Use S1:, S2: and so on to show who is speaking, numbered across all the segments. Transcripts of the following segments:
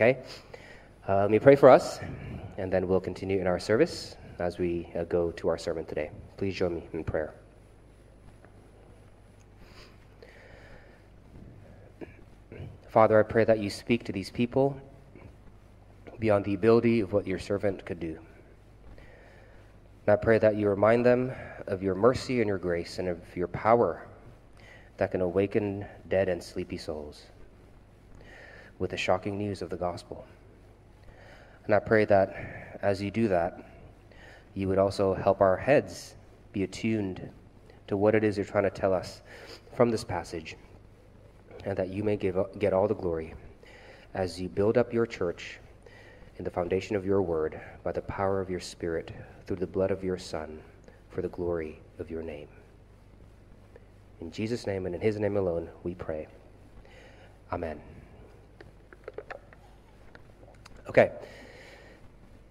S1: Okay? Uh, let me pray for us, and then we'll continue in our service as we uh, go to our sermon today. Please join me in prayer. Father, I pray that you speak to these people beyond the ability of what your servant could do. And I pray that you remind them of your mercy and your grace and of your power that can awaken dead and sleepy souls with the shocking news of the gospel. And I pray that as you do that, you would also help our heads be attuned to what it is you're trying to tell us from this passage, and that you may give, get all the glory as you build up your church in the foundation of your word by the power of your Spirit through the blood of your Son for the glory of your name. In Jesus' name and in his name alone, we pray. Amen. Okay.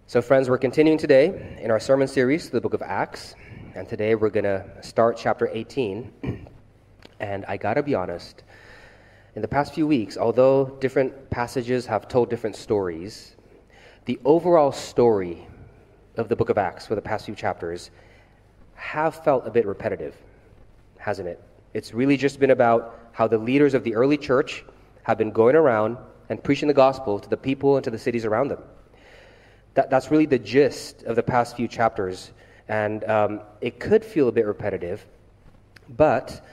S1: So, friends, we're continuing today in our sermon series, the book of Acts. And today we're going to start chapter 18. And I got to be honest, in the past few weeks, although different passages have told different stories, the overall story of the book of Acts for the past few chapters have felt a bit repetitive, hasn't it? It's really just been about how the leaders of the early church have been going around and preaching the gospel to the people and to the cities around them. That, that's really the gist of the past few chapters. And um, it could feel a bit repetitive, but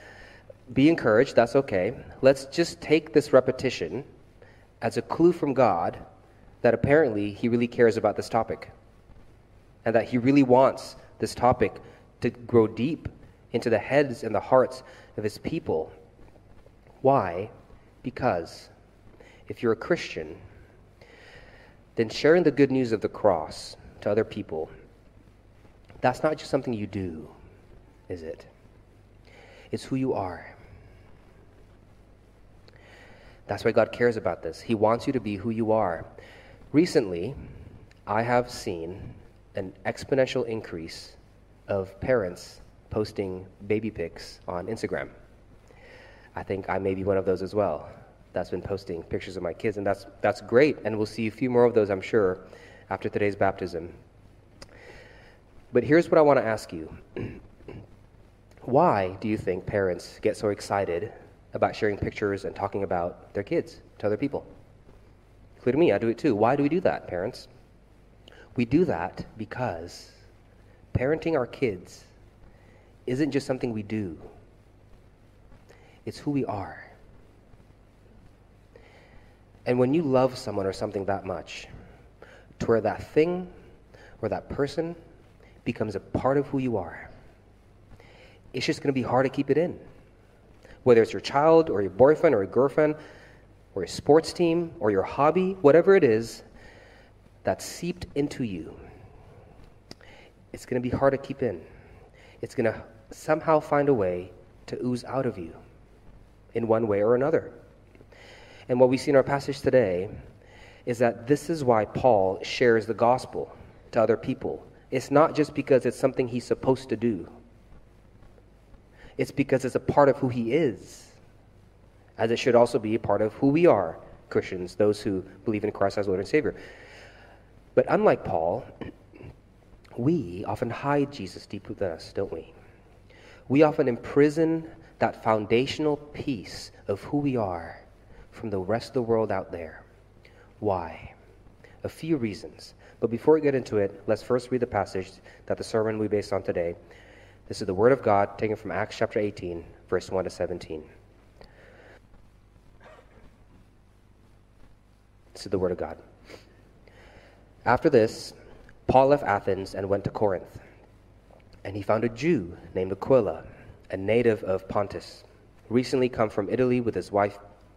S1: be encouraged, that's okay. Let's just take this repetition as a clue from God that apparently He really cares about this topic and that He really wants this topic to grow deep into the heads and the hearts of his people. Why? Because if you're a Christian, then sharing the good news of the cross to other people, that's not just something you do, is it? It's who you are. That's why God cares about this. He wants you to be who you are. Recently, I have seen an exponential increase of parents posting baby pics on Instagram. I think I may be one of those as well that's been posting pictures of my kids, and that's, that's great. And we'll see a few more of those, I'm sure, after today's baptism. But here's what I want to ask you Why do you think parents get so excited about sharing pictures and talking about their kids to other people? Including me, I do it too. Why do we do that, parents? We do that because parenting our kids isn't just something we do, it's who we are. And when you love someone or something that much, to where that thing or that person becomes a part of who you are, it's just going to be hard to keep it in. Whether it's your child or your boyfriend or your girlfriend or your sports team or your hobby, whatever it is that's seeped into you, it's going to be hard to keep in. It's going to somehow find a way to ooze out of you in one way or another. And what we see in our passage today is that this is why Paul shares the gospel to other people. It's not just because it's something he's supposed to do, it's because it's a part of who he is, as it should also be a part of who we are Christians, those who believe in Christ as Lord and Savior. But unlike Paul, we often hide Jesus deep within us, don't we? We often imprison that foundational piece of who we are from the rest of the world out there. Why? A few reasons. But before we get into it, let's first read the passage that the sermon we based on today. This is the Word of God taken from Acts chapter 18, verse 1 to 17. This is the Word of God. After this, Paul left Athens and went to Corinth. And he found a Jew named Aquila, a native of Pontus, recently come from Italy with his wife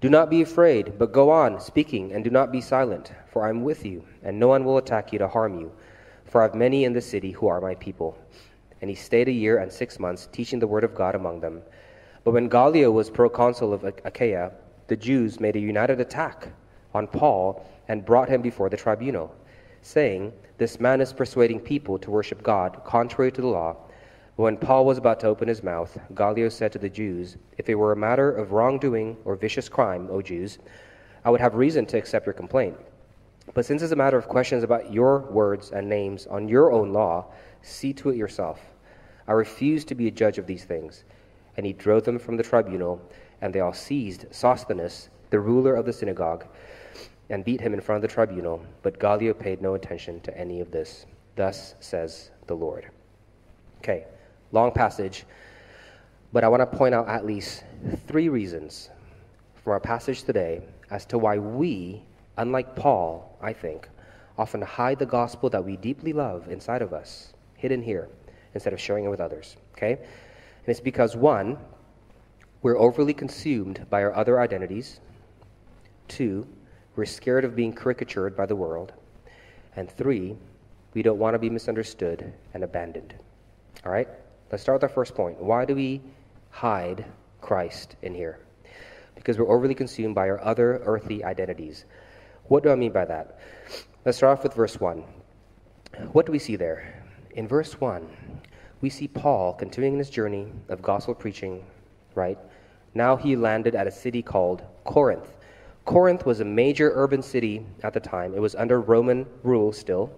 S1: Do not be afraid, but go on speaking, and do not be silent, for I am with you, and no one will attack you to harm you, for I have many in the city who are my people. And he stayed a year and six months, teaching the word of God among them. But when Gallio was proconsul of Achaia, the Jews made a united attack on Paul and brought him before the tribunal, saying, This man is persuading people to worship God contrary to the law. When Paul was about to open his mouth, Gallio said to the Jews, If it were a matter of wrongdoing or vicious crime, O Jews, I would have reason to accept your complaint. But since it's a matter of questions about your words and names on your own law, see to it yourself. I refuse to be a judge of these things. And he drove them from the tribunal, and they all seized Sosthenes, the ruler of the synagogue, and beat him in front of the tribunal. But Gallio paid no attention to any of this. Thus says the Lord. Okay, long passage, but I want to point out at least three reasons from our passage today as to why we unlike Paul, I think, often hide the gospel that we deeply love inside of us, hidden here, instead of sharing it with others. Okay? And it's because, one, we're overly consumed by our other identities. Two, we're scared of being caricatured by the world. And three, we don't want to be misunderstood and abandoned. All right? Let's start with our first point. Why do we hide Christ in here? Because we're overly consumed by our other earthly identities. What do I mean by that? Let's start off with verse 1. What do we see there? In verse 1, we see Paul continuing his journey of gospel preaching, right? Now he landed at a city called Corinth. Corinth was a major urban city at the time. It was under Roman rule still,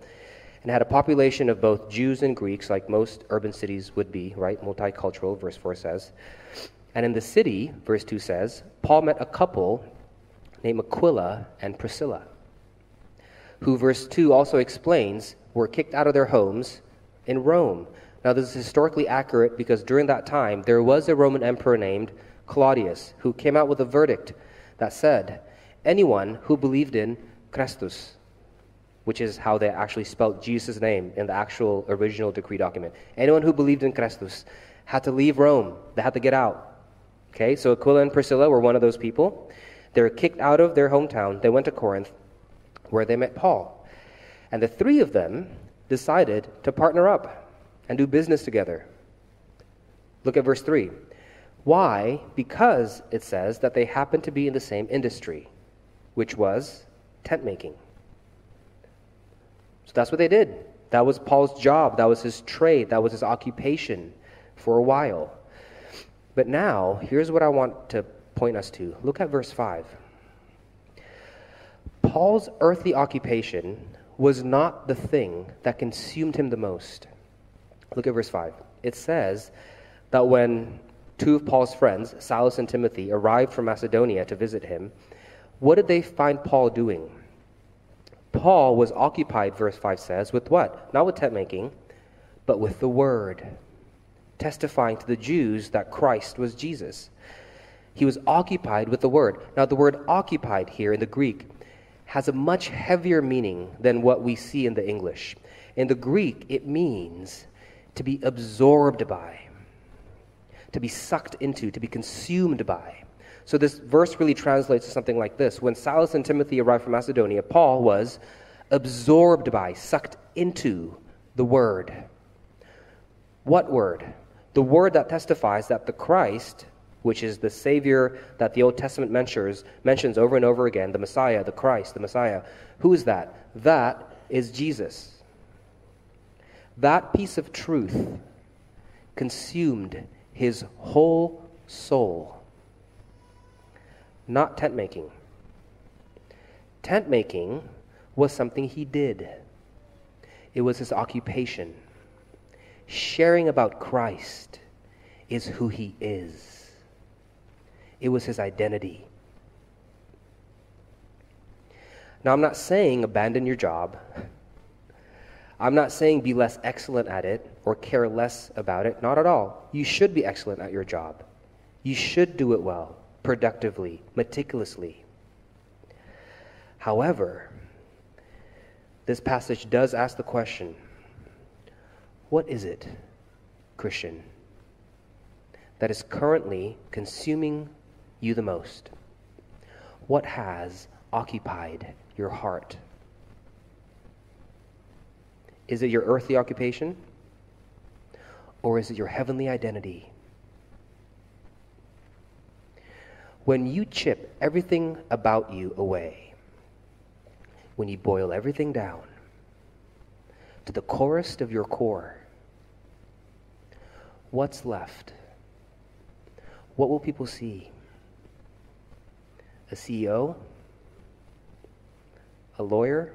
S1: and had a population of both Jews and Greeks, like most urban cities would be, right? Multicultural, verse 4 says. And in the city, verse 2 says, Paul met a couple named Aquila and Priscilla, who, verse 2 also explains, were kicked out of their homes in Rome. Now, this is historically accurate because during that time there was a Roman emperor named Claudius who came out with a verdict that said, anyone who believed in Christus, which is how they actually spelled Jesus' name in the actual original decree document, anyone who believed in Christus had to leave Rome, they had to get out. Okay, so Aquila and Priscilla were one of those people. They were kicked out of their hometown. They went to Corinth, where they met Paul. And the three of them decided to partner up and do business together. Look at verse 3. Why? Because it says that they happened to be in the same industry, which was tent making. So that's what they did. That was Paul's job. That was his trade. That was his occupation for a while. But now, here's what I want to point us to. Look at verse 5. Paul's earthly occupation was not the thing that consumed him the most. Look at verse 5. It says that when two of Paul's friends, Silas and Timothy, arrived from Macedonia to visit him, what did they find Paul doing? Paul was occupied, verse 5 says, with what? Not with tent making, but with the word, testifying to the Jews that Christ was Jesus. He was occupied with the word. Now, the word occupied here in the Greek has a much heavier meaning than what we see in the English. In the Greek, it means to be absorbed by, to be sucked into, to be consumed by. So, this verse really translates to something like this When Silas and Timothy arrived from Macedonia, Paul was absorbed by, sucked into the word. What word? The word that testifies that the Christ which is the Savior that the Old Testament mentions, mentions over and over again the Messiah, the Christ, the Messiah. Who is that? That is Jesus. That piece of truth consumed his whole soul. Not tent making. Tent making was something he did, it was his occupation. Sharing about Christ is who he is it was his identity. Now, I'm not saying abandon your job. I'm not saying be less excellent at it or care less about it. Not at all. You should be excellent at your job. You should do it well, productively, meticulously. However, this passage does ask the question what is it, Christian, that is currently consuming you the most? What has occupied your heart? Is it your earthly occupation? Or is it your heavenly identity? When you chip everything about you away, when you boil everything down to the corest of your core, what's left? What will people see? A CEO? A lawyer?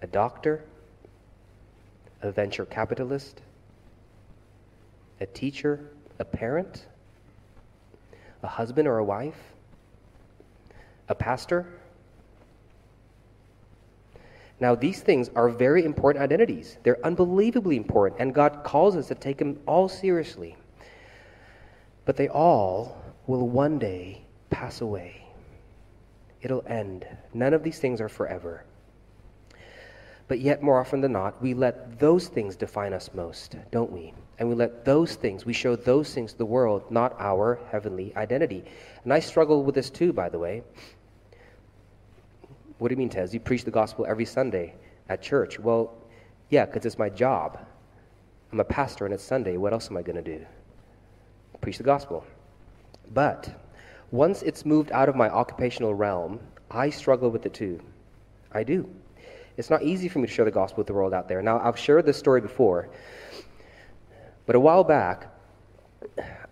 S1: A doctor? A venture capitalist? A teacher? A parent? A husband or a wife? A pastor? Now, these things are very important identities. They're unbelievably important, and God calls us to take them all seriously. But they all will one day pass away. It'll end. None of these things are forever. But yet, more often than not, we let those things define us most, don't we? And we let those things, we show those things to the world, not our heavenly identity. And I struggle with this too, by the way. What do you mean, Tez? You preach the gospel every Sunday at church. Well, yeah, because it's my job. I'm a pastor and it's Sunday. What else am I going to do? Preach the gospel. But once it's moved out of my occupational realm, I struggle with it too. I do. It's not easy for me to share the gospel with the world out there. Now, I've shared this story before, but a while back,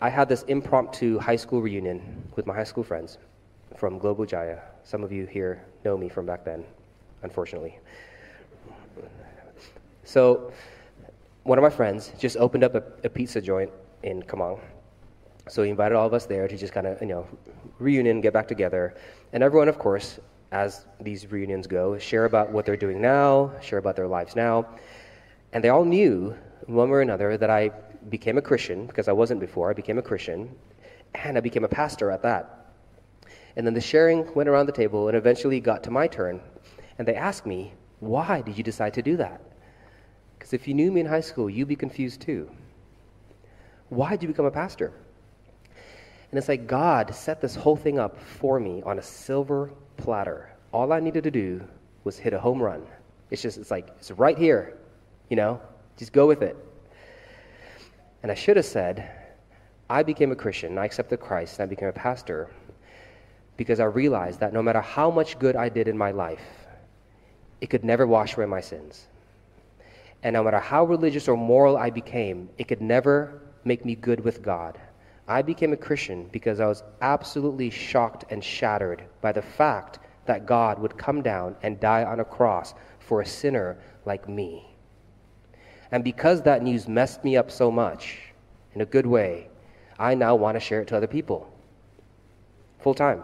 S1: I had this impromptu high school reunion with my high school friends from Global Jaya. Some of you here know me from back then, unfortunately. So, one of my friends just opened up a, a pizza joint in Kemang. So he invited all of us there to just kind of, you know, reunion, get back together. And everyone, of course, as these reunions go, share about what they're doing now, share about their lives now. And they all knew, one way or another, that I became a Christian, because I wasn't before. I became a Christian, and I became a pastor at that. And then the sharing went around the table and eventually got to my turn. And they asked me, Why did you decide to do that? Because if you knew me in high school, you'd be confused too. Why did you become a pastor? And it's like God set this whole thing up for me on a silver platter. All I needed to do was hit a home run. It's just, it's like, it's right here, you know? Just go with it. And I should have said, I became a Christian, I accepted Christ, and I became a pastor because I realized that no matter how much good I did in my life, it could never wash away my sins. And no matter how religious or moral I became, it could never make me good with God. I became a Christian because I was absolutely shocked and shattered by the fact that God would come down and die on a cross for a sinner like me. And because that news messed me up so much, in a good way, I now want to share it to other people. Full time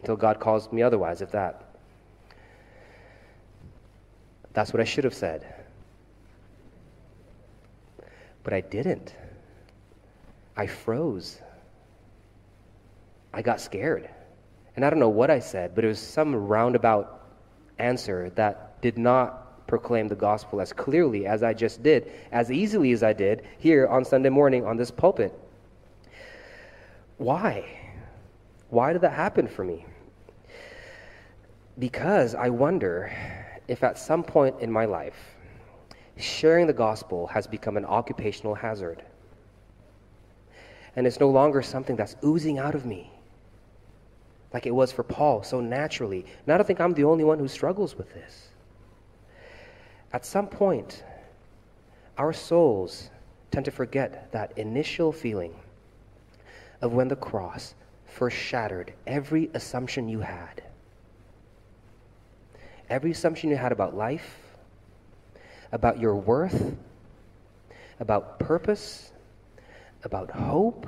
S1: until God calls me otherwise, if that. That's what I should have said. But I didn't. I froze. I got scared. And I don't know what I said, but it was some roundabout answer that did not proclaim the gospel as clearly as I just did, as easily as I did here on Sunday morning on this pulpit. Why? Why did that happen for me? Because I wonder if at some point in my life, sharing the gospel has become an occupational hazard. And it's no longer something that's oozing out of me like it was for Paul so naturally. And I think I'm the only one who struggles with this. At some point, our souls tend to forget that initial feeling of when the cross first shattered every assumption you had. Every assumption you had about life, about your worth, about purpose, about hope,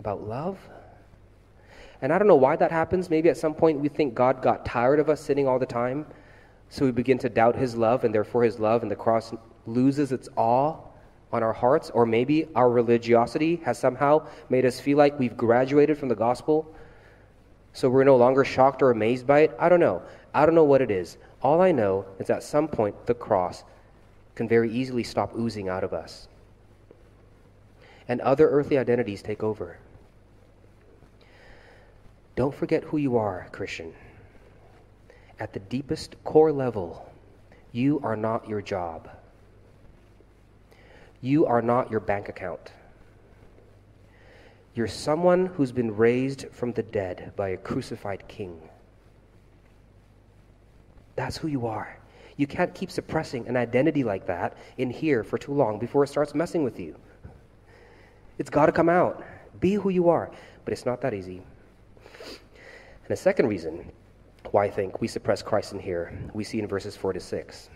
S1: about love. And I don't know why that happens. Maybe at some point we think God got tired of us sitting all the time, So we begin to doubt his love, and therefore his love and the cross loses its awe on our hearts. Or maybe our religiosity has somehow made us feel like we've graduated from the gospel. So we're no longer shocked or amazed by it. I don't know. I don't know what it is. All I know is at some point the cross can very easily stop oozing out of us. And other earthly identities take over. Don't forget who you are, Christian. At the deepest core level, you are not your job. You are not your bank account. You're someone who's been raised from the dead by a crucified king. That's who you are. You can't keep suppressing an identity like that in here for too long before it starts messing with you. It's got to come out. Be who you are. But it's not that easy. And a second reason why I think we suppress Christ in here, we see in verses 4 to 6.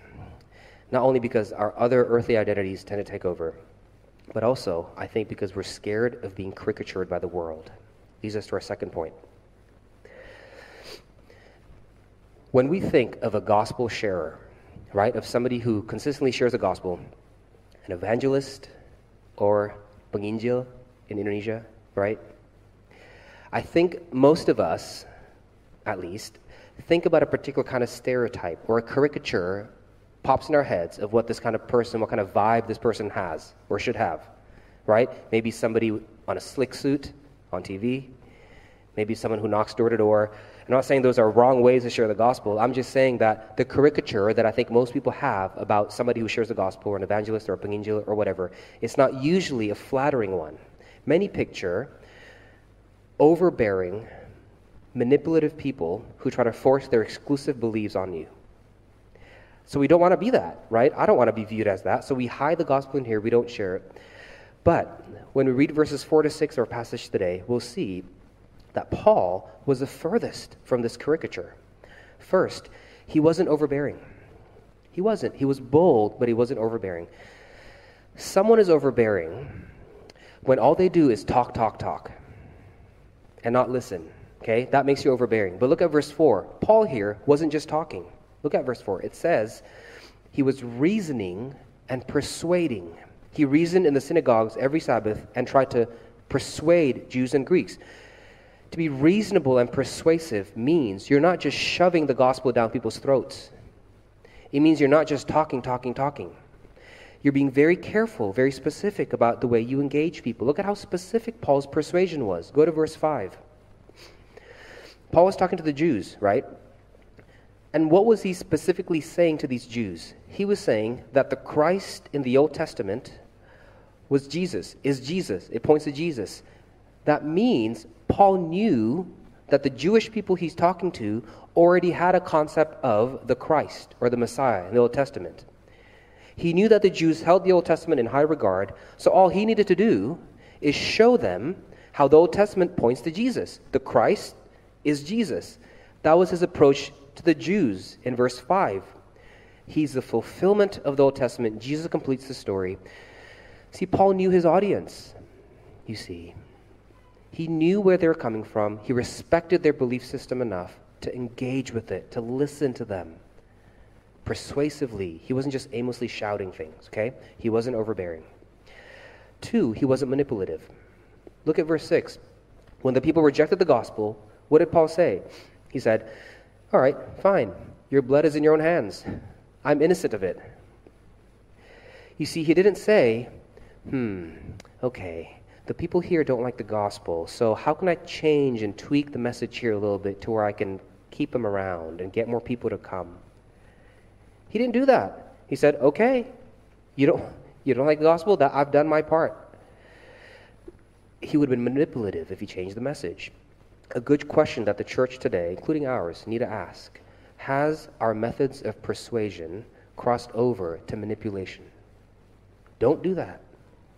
S1: Not only because our other earthly identities tend to take over, but also, I think, because we're scared of being caricatured by the world. Leads us to our second point. When we think of a gospel sharer, right, of somebody who consistently shares the gospel, an evangelist or penginjil in Indonesia, right? I think most of us at least, think about a particular kind of stereotype or a caricature pops in our heads of what this kind of person, what kind of vibe this person has or should have, right? Maybe somebody on a slick suit on TV, maybe someone who knocks door to door. I'm not saying those are wrong ways to share the gospel. I'm just saying that the caricature that I think most people have about somebody who shares the gospel or an evangelist or a penginjil or whatever, it's not usually a flattering one. Many picture overbearing, manipulative people who try to force their exclusive beliefs on you. So we don't want to be that, right? I don't want to be viewed as that. So we hide the gospel in here, we don't share it. But when we read verses 4 to 6 of our passage today, we'll see that Paul was the furthest from this caricature. First, he wasn't overbearing. He wasn't. He was bold, but he wasn't overbearing. Someone is overbearing when all they do is talk, talk, talk and not listen. Okay, that makes you overbearing. But look at verse 4. Paul here wasn't just talking. Look at verse 4. It says, he was reasoning and persuading. He reasoned in the synagogues every Sabbath and tried to persuade Jews and Greeks. To be reasonable and persuasive means you're not just shoving the gospel down people's throats. It means you're not just talking, talking, talking. You're being very careful, very specific about the way you engage people. Look at how specific Paul's persuasion was. Go to verse 5. Paul was talking to the Jews, right? And what was he specifically saying to these Jews? He was saying that the Christ in the Old Testament was Jesus, is Jesus. It points to Jesus. That means Paul knew that the Jewish people he's talking to already had a concept of the Christ or the Messiah in the Old Testament. He knew that the Jews held the Old Testament in high regard, so all he needed to do is show them how the Old Testament points to Jesus. The Christ is Jesus. That was his approach to the Jews in verse 5. He's the fulfillment of the Old Testament. Jesus completes the story. See, Paul knew his audience, you see. He knew where they were coming from. He respected their belief system enough to engage with it, to listen to them persuasively. He wasn't just aimlessly shouting things, okay? He wasn't overbearing. Two, he wasn't manipulative. Look at verse 6. When the people rejected the gospel, what did Paul say? He said, All right, fine. Your blood is in your own hands. I'm innocent of it. You see, he didn't say, Hmm, okay, the people here don't like the gospel, so how can I change and tweak the message here a little bit to where I can keep them around and get more people to come? He didn't do that. He said, Okay, you don't, you don't like the gospel? That I've done my part. He would have been manipulative if he changed the message a good question that the church today, including ours, need to ask Has our methods of persuasion crossed over to manipulation? Don't do that.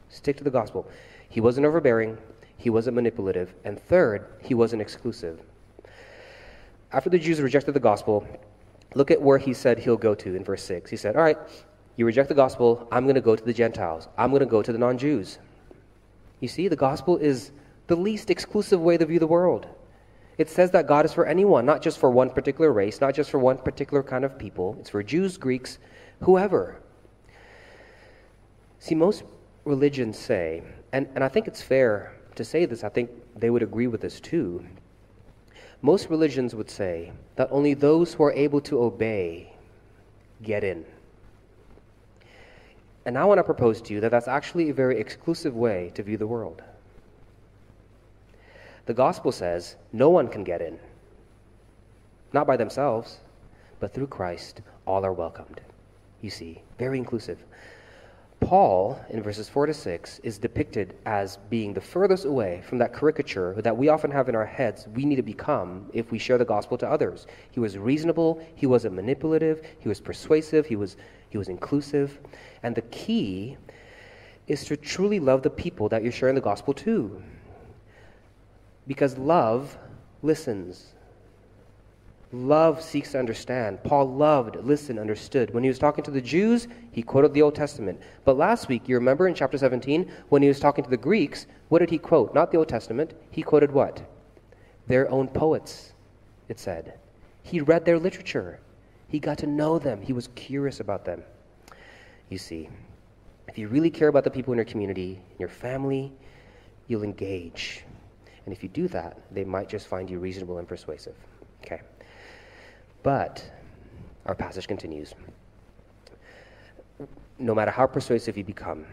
S1: Stick to the gospel. He wasn't overbearing, he wasn't manipulative, and third, he wasn't exclusive. After the Jews rejected the gospel, look at where he said he'll go to in verse 6. He said, All right, you reject the gospel, I'm going to go to the Gentiles, I'm going to go to the non Jews. You see, the gospel is the least exclusive way to view the world. It says that God is for anyone, not just for one particular race, not just for one particular kind of people. It's for Jews, Greeks, whoever. See, most religions say, and, and I think it's fair to say this, I think they would agree with this too. Most religions would say that only those who are able to obey get in. And I want to propose to you that that's actually a very exclusive way to view the world. The gospel says no one can get in, not by themselves, but through Christ, all are welcomed. You see, very inclusive. Paul, in verses 4 to 6, is depicted as being the furthest away from that caricature that we often have in our heads we need to become if we share the gospel to others. He was reasonable, he wasn't manipulative, he was persuasive, he was, he was inclusive. And the key is to truly love the people that you're sharing the gospel to. Because love listens. Love seeks to understand. Paul loved, listened, understood. When he was talking to the Jews, he quoted the Old Testament. But last week, you remember in chapter 17, when he was talking to the Greeks, what did he quote? Not the Old Testament. He quoted what? Their own poets, it said. He read their literature. He got to know them. He was curious about them. You see, if you really care about the people in your community, in your family, you'll engage. And if you do that, they might just find you reasonable and persuasive. Okay. But our passage continues. No matter how persuasive you become,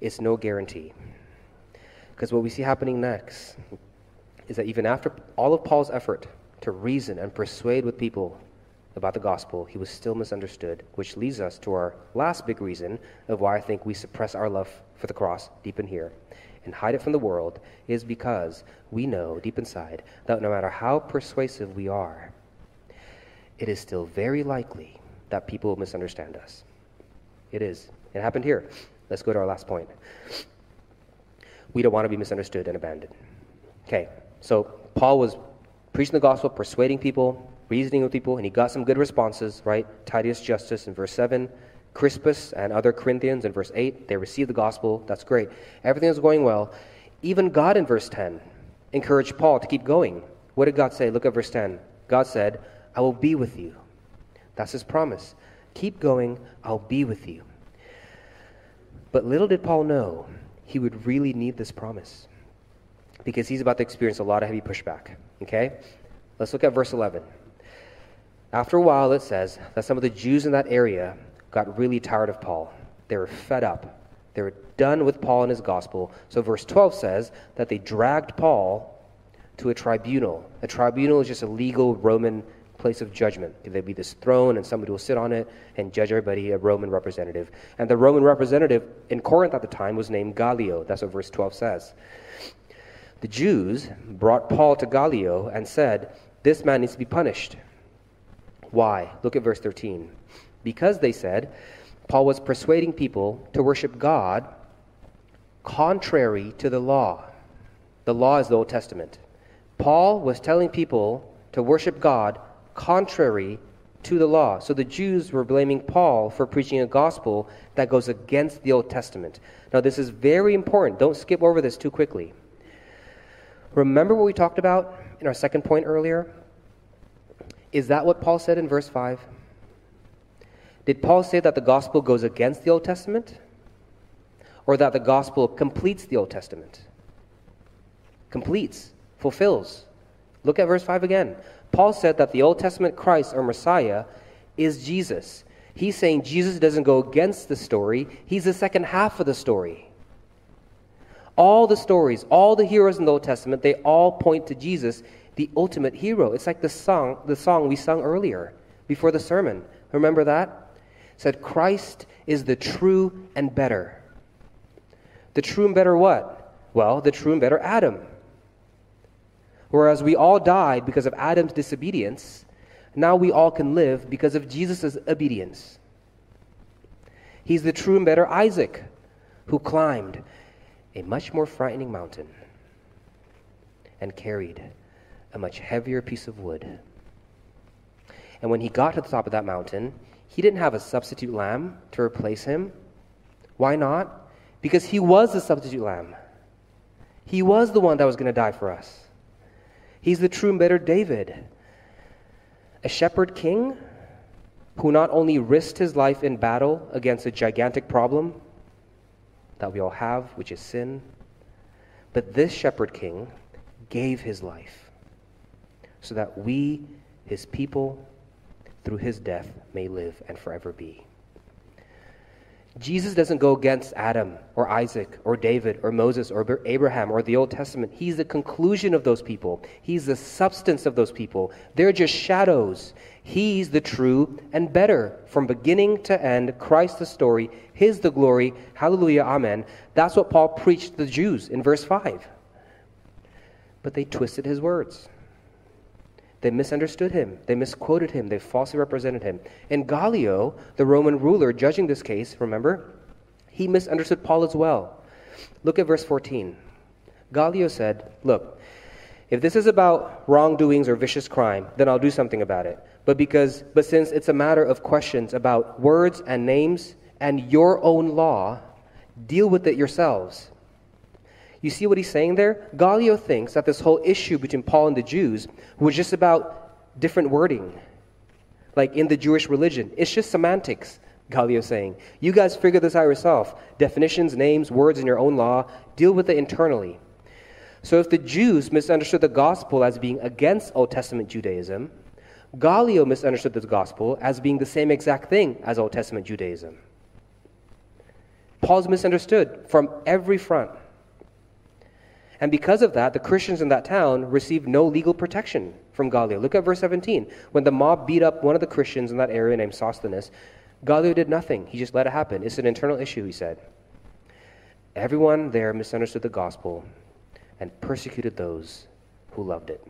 S1: it's no guarantee. Because what we see happening next is that even after all of Paul's effort to reason and persuade with people about the gospel, he was still misunderstood, which leads us to our last big reason of why I think we suppress our love for the cross deep in here and hide it from the world is because we know deep inside that no matter how persuasive we are, it is still very likely that people will misunderstand us. It is. It happened here. Let's go to our last point. We don't want to be misunderstood and abandoned. Okay, so Paul was preaching the gospel, persuading people, reasoning with people, and he got some good responses, right? Titus Justus in verse 7, Crispus and other Corinthians in verse 8, they received the gospel. That's great. Everything was going well. Even God in verse 10 encouraged Paul to keep going. What did God say? Look at verse 10. God said, I will be with you. That's his promise. Keep going, I'll be with you. But little did Paul know he would really need this promise because he's about to experience a lot of heavy pushback. Okay? Let's look at verse 11. After a while, it says that some of the Jews in that area got really tired of Paul. They were fed up. They were done with Paul and his gospel. So, verse 12 says that they dragged Paul to a tribunal. A tribunal is just a legal Roman place of judgment. There'd be this throne, and somebody will sit on it and judge everybody, a Roman representative. And the Roman representative in Corinth at the time was named Gallio. That's what verse 12 says. The Jews brought Paul to Gallio and said, This man needs to be punished. Why? Look at verse 13. Because they said, Paul was persuading people to worship God contrary to the law. The law is the Old Testament. Paul was telling people to worship God contrary to the law. So the Jews were blaming Paul for preaching a gospel that goes against the Old Testament. Now, this is very important. Don't skip over this too quickly. Remember what we talked about in our second point earlier? Is that what Paul said in verse 5? Did Paul say that the gospel goes against the Old Testament? Or that the gospel completes the Old Testament? Completes, fulfills. Look at verse 5 again. Paul said that the Old Testament Christ or Messiah is Jesus. He's saying Jesus doesn't go against the story, he's the second half of the story. All the stories, all the heroes in the Old Testament, they all point to Jesus, the ultimate hero. It's like the song, the song we sung earlier before the sermon. Remember that? It said Christ is the true and better. The true and better what? Well, the true and better Adam. Whereas we all died because of Adam's disobedience, now we all can live because of Jesus' obedience. He's the true and better Isaac who climbed a much more frightening mountain and carried a much heavier piece of wood. And when he got to the top of that mountain, he didn't have a substitute lamb to replace him. Why not? Because he was the substitute lamb. He was the one that was going to die for us. He's the true and better David. A shepherd king who not only risked his life in battle against a gigantic problem that we all have, which is sin, but this shepherd king gave his life so that we, his people, through his death, may live and forever be. Jesus doesn't go against Adam or Isaac or David or Moses or Abraham or the Old Testament. He's the conclusion of those people, He's the substance of those people. They're just shadows. He's the true and better. From beginning to end, Christ the story, His the glory. Hallelujah, Amen. That's what Paul preached to the Jews in verse 5. But they twisted His words. They misunderstood him. They misquoted him. They falsely represented him. And Gallio, the Roman ruler judging this case, remember, he misunderstood Paul as well. Look at verse 14. Gallio said, Look, if this is about wrongdoings or vicious crime, then I'll do something about it. But because but since it's a matter of questions about words and names and your own law, deal with it yourselves. You see what he's saying there? Gallio thinks that this whole issue between Paul and the Jews was just about different wording. Like in the Jewish religion, it's just semantics, Gallio's saying. You guys figure this out yourself. Definitions, names, words in your own law, deal with it internally. So if the Jews misunderstood the gospel as being against Old Testament Judaism, Gallio misunderstood the gospel as being the same exact thing as Old Testament Judaism. Paul's misunderstood from every front. And because of that, the Christians in that town received no legal protection from Gallio. Look at verse 17. When the mob beat up one of the Christians in that area named Sosthenes, Gallio did nothing. He just let it happen. It's an internal issue, he said. Everyone there misunderstood the gospel and persecuted those who loved it.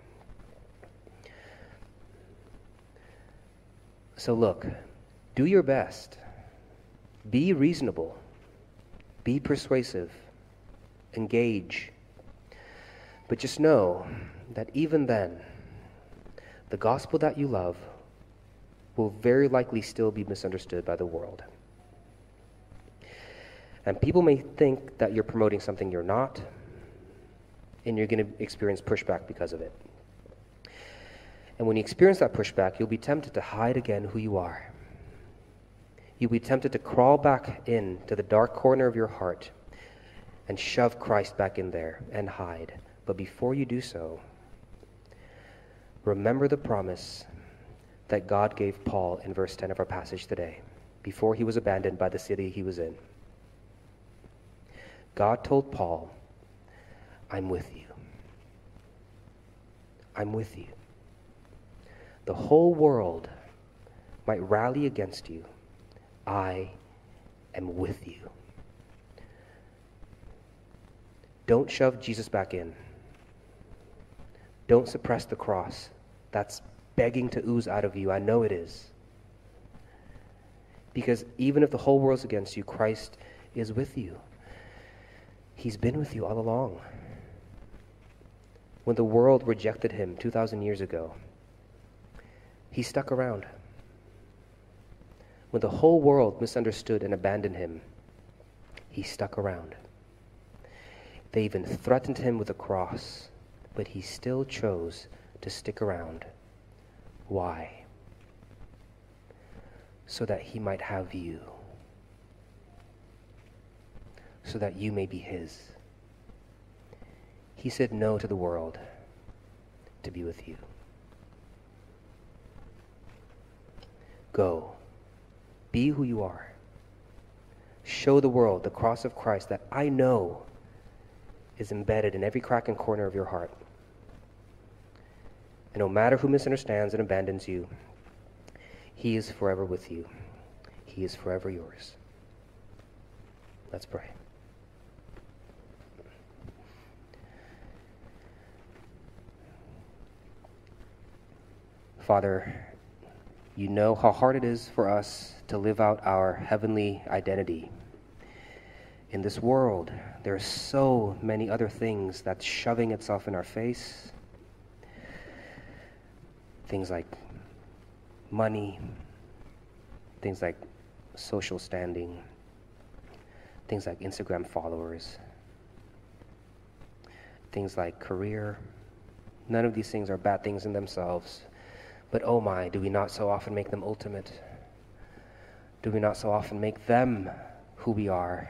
S1: So, look, do your best. Be reasonable. Be persuasive. Engage but just know that even then, the gospel that you love will very likely still be misunderstood by the world. And people may think that you're promoting something you're not, and you're going to experience pushback because of it. And when you experience that pushback, you'll be tempted to hide again who you are. You'll be tempted to crawl back in to the dark corner of your heart and shove Christ back in there and hide. But before you do so, remember the promise that God gave Paul in verse 10 of our passage today, before he was abandoned by the city he was in. God told Paul, I'm with you. I'm with you. The whole world might rally against you. I am with you. Don't shove Jesus back in. Don't suppress the cross. That's begging to ooze out of you. I know it is. Because even if the whole world's against you, Christ is with you. He's been with you all along. When the world rejected him 2,000 years ago, he stuck around. When the whole world misunderstood and abandoned him, he stuck around. They even threatened him with a cross but he still chose to stick around. Why? So that he might have you. So that you may be his. He said no to the world to be with you. Go. Be who you are. Show the world the cross of Christ that I know is embedded in every crack and corner of your heart. And no matter who misunderstands and abandons you, He is forever with you. He is forever yours. Let's pray. Father, you know how hard it is for us to live out our heavenly identity in this world, there are so many other things that's shoving itself in our face. Things like money, things like social standing, things like Instagram followers, things like career, None of these things are bad things in themselves. But oh my, do we not so often make them ultimate? Do we not so often make them who we are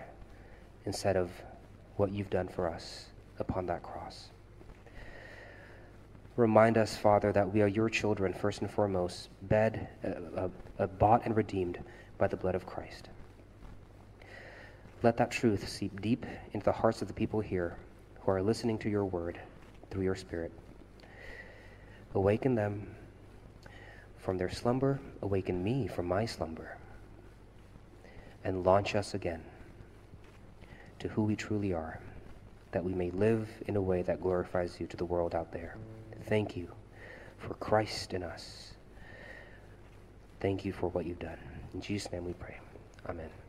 S1: instead of what you've done for us upon that cross? Remind us, Father, that we are your children first and foremost, bed, uh, uh, uh, bought and redeemed by the blood of Christ. Let that truth seep deep into the hearts of the people here who are listening to your word through your Spirit. Awaken them from their slumber, awaken me from my slumber, and launch us again to who we truly are, that we may live in a way that glorifies you to the world out there. Thank you for Christ in us. Thank you for what you've done. In Jesus' name we pray. Amen.